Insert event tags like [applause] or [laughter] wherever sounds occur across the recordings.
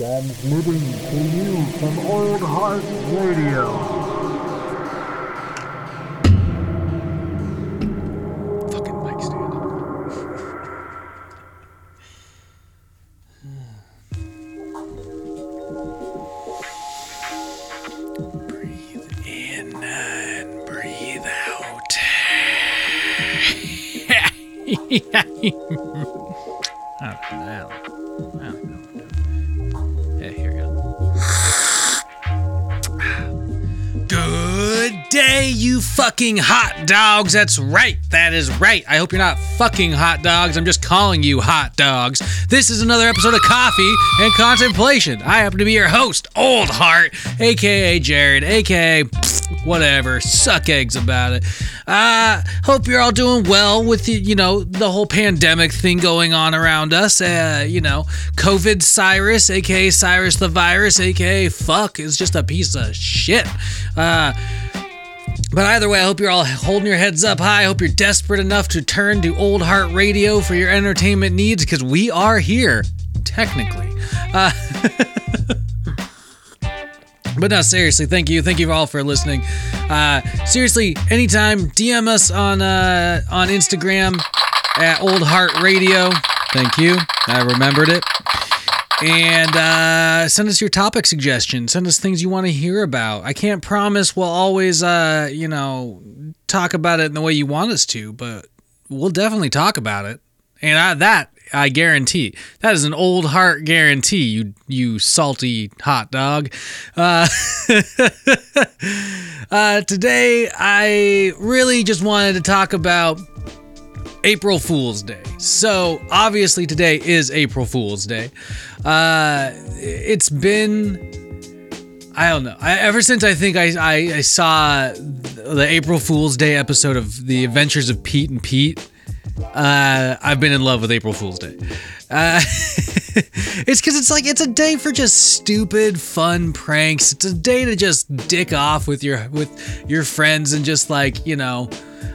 Transmitting to you from Old Heart Radio. Fucking mic stand. breathe in and breathe out. oh, now. Yeah, day, you fucking hot dogs. That's right. That is right. I hope you're not fucking hot dogs. I'm just calling you hot dogs. This is another episode of Coffee and Contemplation. I happen to be your host, Old Heart, aka Jared, aka whatever. Suck eggs about it. Uh, hope you're all doing well with the, you know, the whole pandemic thing going on around us. Uh, you know, COVID Cyrus, aka Cyrus the virus, aka fuck, is just a piece of shit. Uh, but either way, I hope you're all holding your heads up high. I hope you're desperate enough to turn to Old Heart Radio for your entertainment needs because we are here, technically. Uh, [laughs] but no, seriously, thank you, thank you all for listening. Uh, seriously, anytime DM us on uh, on Instagram at Old Heart Radio. Thank you, I remembered it. And uh, send us your topic suggestions. Send us things you want to hear about. I can't promise we'll always, uh, you know, talk about it in the way you want us to, but we'll definitely talk about it. And I, that I guarantee. That is an old heart guarantee. You you salty hot dog. Uh, [laughs] uh, today I really just wanted to talk about April Fool's Day. So, obviously, today is April Fool's Day. Uh, it's been. I don't know. I, ever since I think I, I, I saw the April Fool's Day episode of The Adventures of Pete and Pete, uh, I've been in love with April Fool's Day. Uh, [laughs] it's because it's like it's a day for just stupid, fun pranks. It's a day to just dick off with your with your friends and just like you know,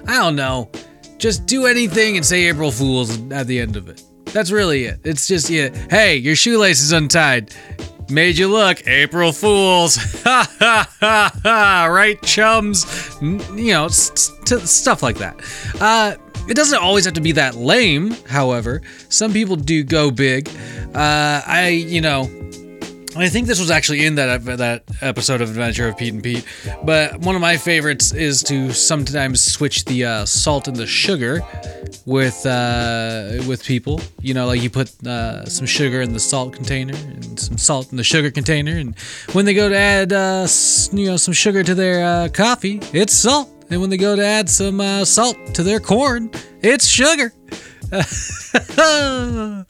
I don't know, just do anything and say April Fools at the end of it. That's really it. It's just yeah. Hey, your shoelace is untied. Made you look, April Fools. [laughs] Ha ha ha ha. Right, chums. N- You know, s- s- stuff like that. Uh, it doesn't always have to be that lame, however. Some people do go big. Uh, I, you know, I think this was actually in that that episode of Adventure of Pete and Pete. But one of my favorites is to sometimes switch the uh, salt and the sugar with uh, with people. You know, like you put uh, some sugar in the salt container and some salt in the sugar container, and when they go to add uh, you know some sugar to their uh, coffee, it's salt. And when they go to add some uh, salt to their corn, it's sugar. [laughs]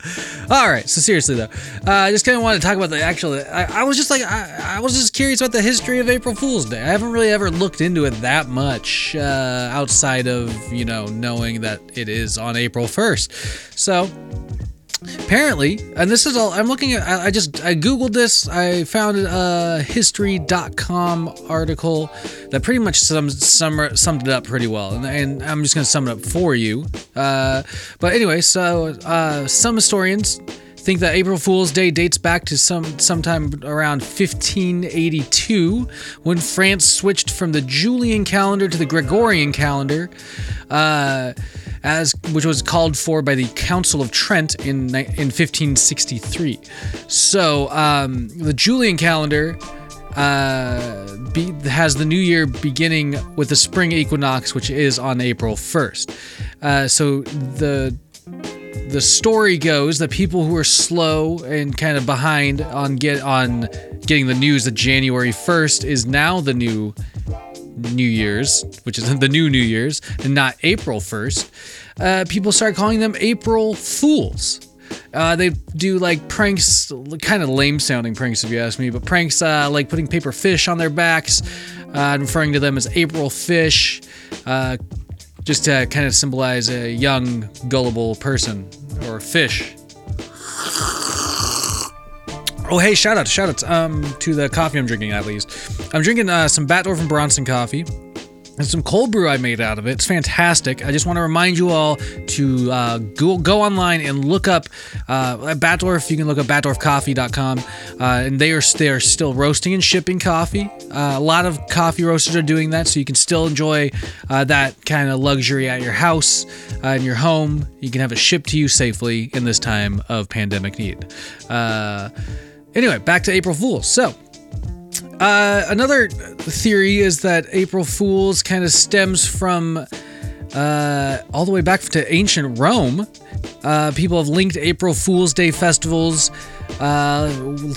All right. So seriously though, uh, I just kind of wanted to talk about the actual. I, I was just like, I, I was just curious about the history of April Fool's Day. I haven't really ever looked into it that much uh, outside of you know knowing that it is on April first. So apparently and this is all i'm looking at i, I just i googled this i found a history.com article that pretty much sums, sum, summed it up pretty well and, and i'm just going to sum it up for you. Uh, but anyway so uh, some historians think that April Fool's Day dates back to some sometime around 1582 when France switched from the Julian calendar to the Gregorian calendar. Uh, as which was called for by the Council of Trent in in 1563. So um, the Julian calendar uh, be, has the new year beginning with the spring equinox, which is on April 1st. Uh, so the the story goes that people who are slow and kind of behind on get on getting the news that January 1st is now the new New Year's, which is [laughs] the new New Year's, and not April 1st, uh, people start calling them April Fools. Uh, they do like pranks, kind of lame sounding pranks if you ask me, but pranks uh, like putting paper fish on their backs, uh, referring to them as April Fish, uh, just to kind of symbolize a young, gullible person or fish. Oh, hey, shout out, shout outs um, to the coffee I'm drinking at least. I'm drinking uh, some Batdorf and Bronson coffee. And some cold brew I made out of it. It's fantastic. I just want to remind you all to uh, go, go online and look up uh, at Batdorf. You can look up batdorfcoffee.com, uh, and they are they are still roasting and shipping coffee. Uh, a lot of coffee roasters are doing that, so you can still enjoy uh, that kind of luxury at your house, uh, in your home. You can have it shipped to you safely in this time of pandemic need. Uh, anyway, back to April Fools. So. Uh, another theory is that April Fools kind of stems from uh, all the way back to ancient Rome. Uh, people have linked April Fool's Day festivals, uh,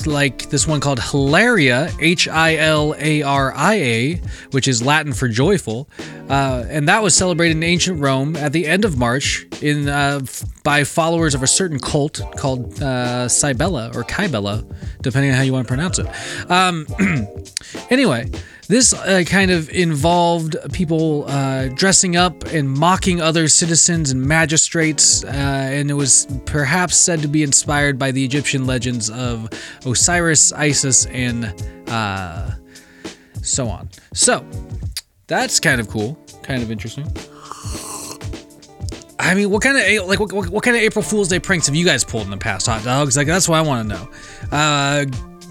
like this one called Hilaria, H I L A R I A, which is Latin for joyful, uh, and that was celebrated in ancient Rome at the end of March in uh, f- by followers of a certain cult called uh, Cybella or Kybella, depending on how you want to pronounce it. Um, [clears throat] anyway, this uh, kind of involved people uh, dressing up and mocking other citizens and magistrates, uh, and it was perhaps said to be inspired by the Egyptian legends of Osiris, Isis, and uh, so on. So, that's kind of cool, kind of interesting. I mean, what kind of like what, what, what kind of April Fool's Day pranks have you guys pulled in the past, hot dogs? Like that's what I want to know. Uh,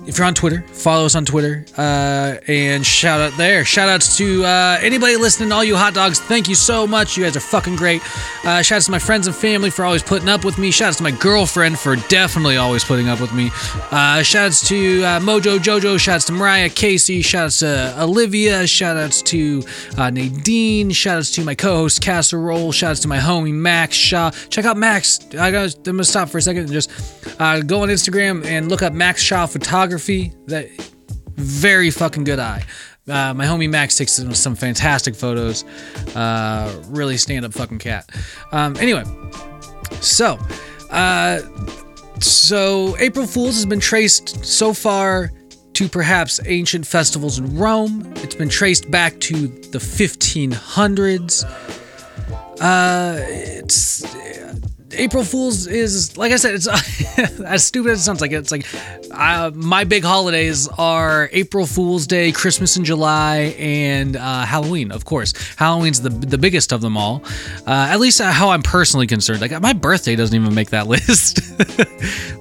if you're on Twitter, follow us on Twitter uh, and shout out there. Shout outs to uh, anybody listening, all you hot dogs. Thank you so much. You guys are fucking great. Uh, shout outs to my friends and family for always putting up with me. Shout outs to my girlfriend for definitely always putting up with me. Uh, shout outs to uh, Mojo Jojo. Shout outs to Mariah Casey. Shout outs to Olivia. Shout outs to uh, Nadine. Shout outs to my co host Casserole. Shout outs to my homie Max Shaw. Check out Max. I gotta, I'm gonna stop for a second and just uh, go on Instagram and look up Max Shaw Photography. That very fucking good eye. Uh, my homie Max takes some fantastic photos. Uh, really stand up fucking cat. Um, anyway, so uh, so April Fools has been traced so far to perhaps ancient festivals in Rome. It's been traced back to the 1500s. Uh, it's April Fools is like I said, it's [laughs] as stupid as it sounds. Like it's like uh, my big holidays are April Fool's Day, Christmas in July, and uh, Halloween. Of course, Halloween's the the biggest of them all. Uh, at least how I'm personally concerned. Like my birthday doesn't even make that [laughs] list,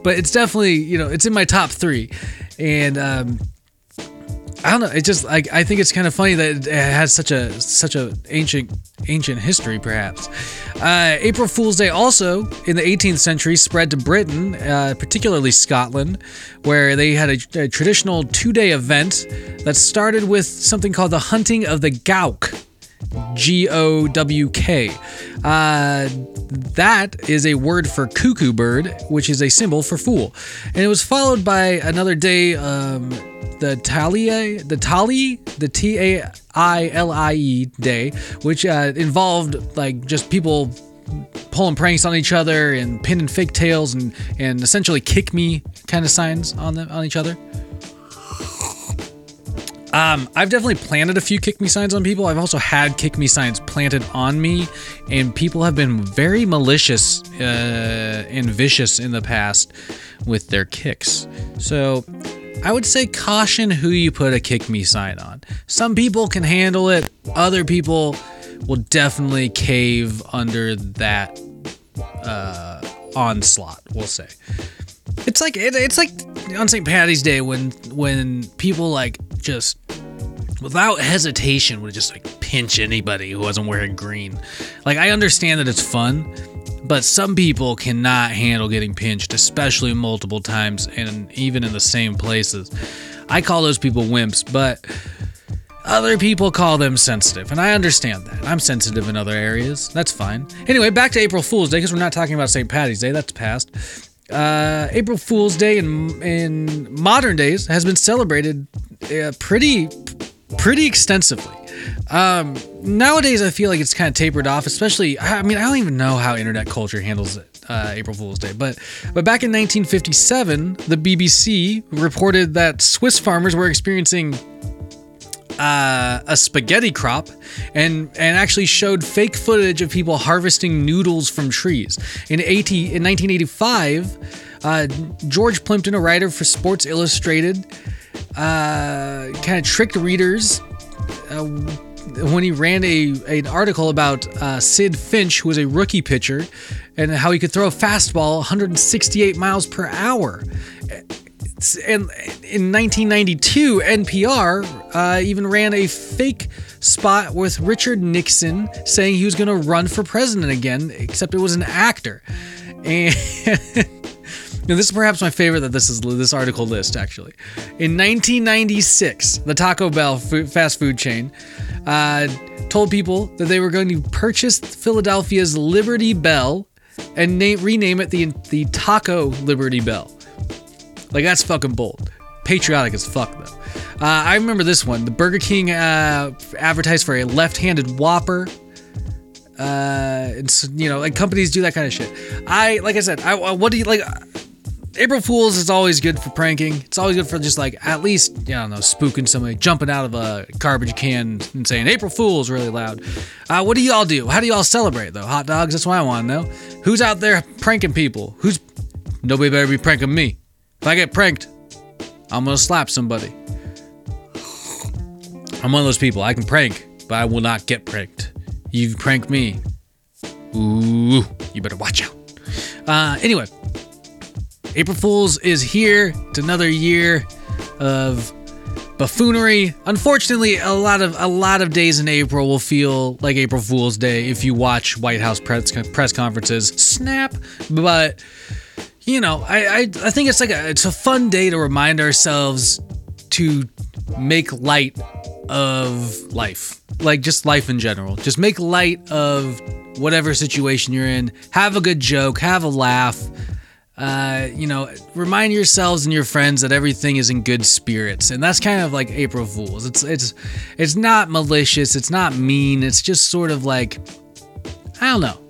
but it's definitely you know it's in my top three, and. Um, I don't know. It just like I think it's kind of funny that it has such a such a ancient ancient history, perhaps. Uh, April Fool's Day also in the 18th century spread to Britain, uh, particularly Scotland, where they had a, a traditional two-day event that started with something called the hunting of the Gowk. G O W K. Uh, that is a word for cuckoo bird, which is a symbol for fool. And it was followed by another day, um, the Talia, the Tali, the T A I L I E day, which uh, involved like just people pulling pranks on each other and pinning fake tails and and essentially kick me kind of signs on them on each other. Um, I've definitely planted a few kick me signs on people. I've also had kick me signs planted on me, and people have been very malicious uh, and vicious in the past with their kicks. So I would say caution who you put a kick me sign on. Some people can handle it, other people will definitely cave under that uh, onslaught, we'll say. It's like it, it's like on St. Patty's Day when when people like just without hesitation would just like pinch anybody who wasn't wearing green. Like I understand that it's fun, but some people cannot handle getting pinched, especially multiple times and even in the same places. I call those people wimps, but other people call them sensitive, and I understand that. I'm sensitive in other areas. That's fine. Anyway, back to April Fool's Day because we're not talking about St. Patty's Day. That's past. Uh, April Fool's Day in in modern days has been celebrated uh, pretty pretty extensively. Um, nowadays, I feel like it's kind of tapered off. Especially, I mean, I don't even know how internet culture handles it. Uh, April Fool's Day, but but back in 1957, the BBC reported that Swiss farmers were experiencing uh, a spaghetti crop and and actually showed fake footage of people harvesting noodles from trees. In 80 in 1985, uh, George Plimpton, a writer for Sports Illustrated, uh, kind of tricked readers. Uh, when he ran a an article about uh, Sidd Finch, who was a rookie pitcher, and how he could throw a fastball 168 miles per hour. And in 1992, NPR uh, even ran a fake spot with Richard Nixon saying he was going to run for president again, except it was an actor. And [laughs] this is perhaps my favorite that this is this article list actually. In 1996, the Taco Bell fast food chain uh, told people that they were going to purchase Philadelphia's Liberty Bell and name, rename it the the Taco Liberty Bell. Like that's fucking bold. Patriotic as fuck though. Uh, I remember this one. The Burger King uh, advertised for a left-handed Whopper. Uh, and you know, like companies do that kind of shit. I like I said, I what do you like? April Fools is always good for pranking. It's always good for just like at least, I don't know, spooking somebody, jumping out of a garbage can and saying April Fools really loud. Uh, what do y'all do? How do y'all celebrate though? Hot dogs, that's what I want to know. Who's out there pranking people? Who's nobody better be pranking me. If I get pranked, I'm gonna slap somebody. I'm one of those people. I can prank, but I will not get pranked. You prank me. Ooh, you better watch out. Uh, anyway, April Fools is here. It's another year of buffoonery. Unfortunately, a lot of a lot of days in April will feel like April Fool's Day if you watch White House press press conferences. Snap, but you know, I, I I think it's like a it's a fun day to remind ourselves to make light of life, like just life in general. Just make light of whatever situation you're in. Have a good joke. Have a laugh uh, you know, remind yourselves and your friends that everything is in good spirits, and that's kind of like April Fools. It's it's it's not malicious. It's not mean. It's just sort of like I don't know.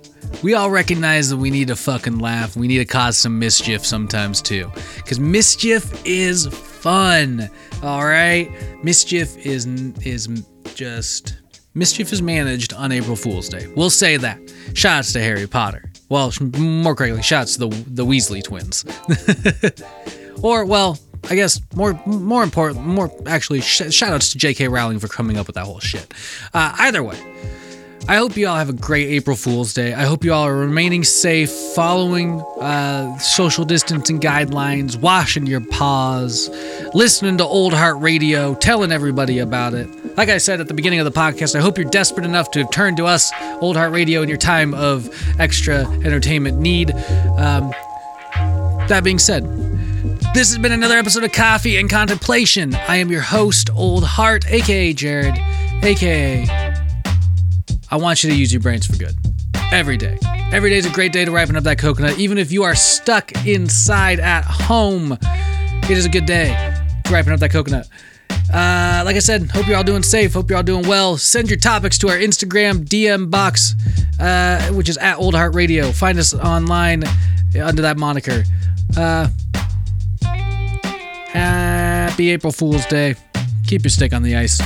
We all recognize that we need to fucking laugh. We need to cause some mischief sometimes too, because mischief is fun. All right, mischief is is just mischief is managed on April Fool's Day. We'll say that. Shouts to Harry Potter. Well, more correctly, shouts to the the Weasley twins. [laughs] or well, I guess more more important, more actually, sh- shout outs to J.K. Rowling for coming up with that whole shit. Uh, either way, I hope you all have a great April Fool's Day. I hope you all are remaining safe, following uh, social distancing guidelines, washing your paws, listening to Old Heart Radio, telling everybody about it. Like I said at the beginning of the podcast, I hope you're desperate enough to turn to us, Old Heart Radio, in your time of extra entertainment need. Um, that being said, this has been another episode of Coffee and Contemplation. I am your host, Old Heart, aka Jared, aka I want you to use your brains for good. Every day. Every day is a great day to ripen up that coconut. Even if you are stuck inside at home, it is a good day to ripen up that coconut. Uh, like I said, hope you're all doing safe. Hope you're all doing well. Send your topics to our Instagram DM box, uh, which is at Old Heart Radio. Find us online under that moniker. Uh, happy April Fool's Day. Keep your stick on the ice.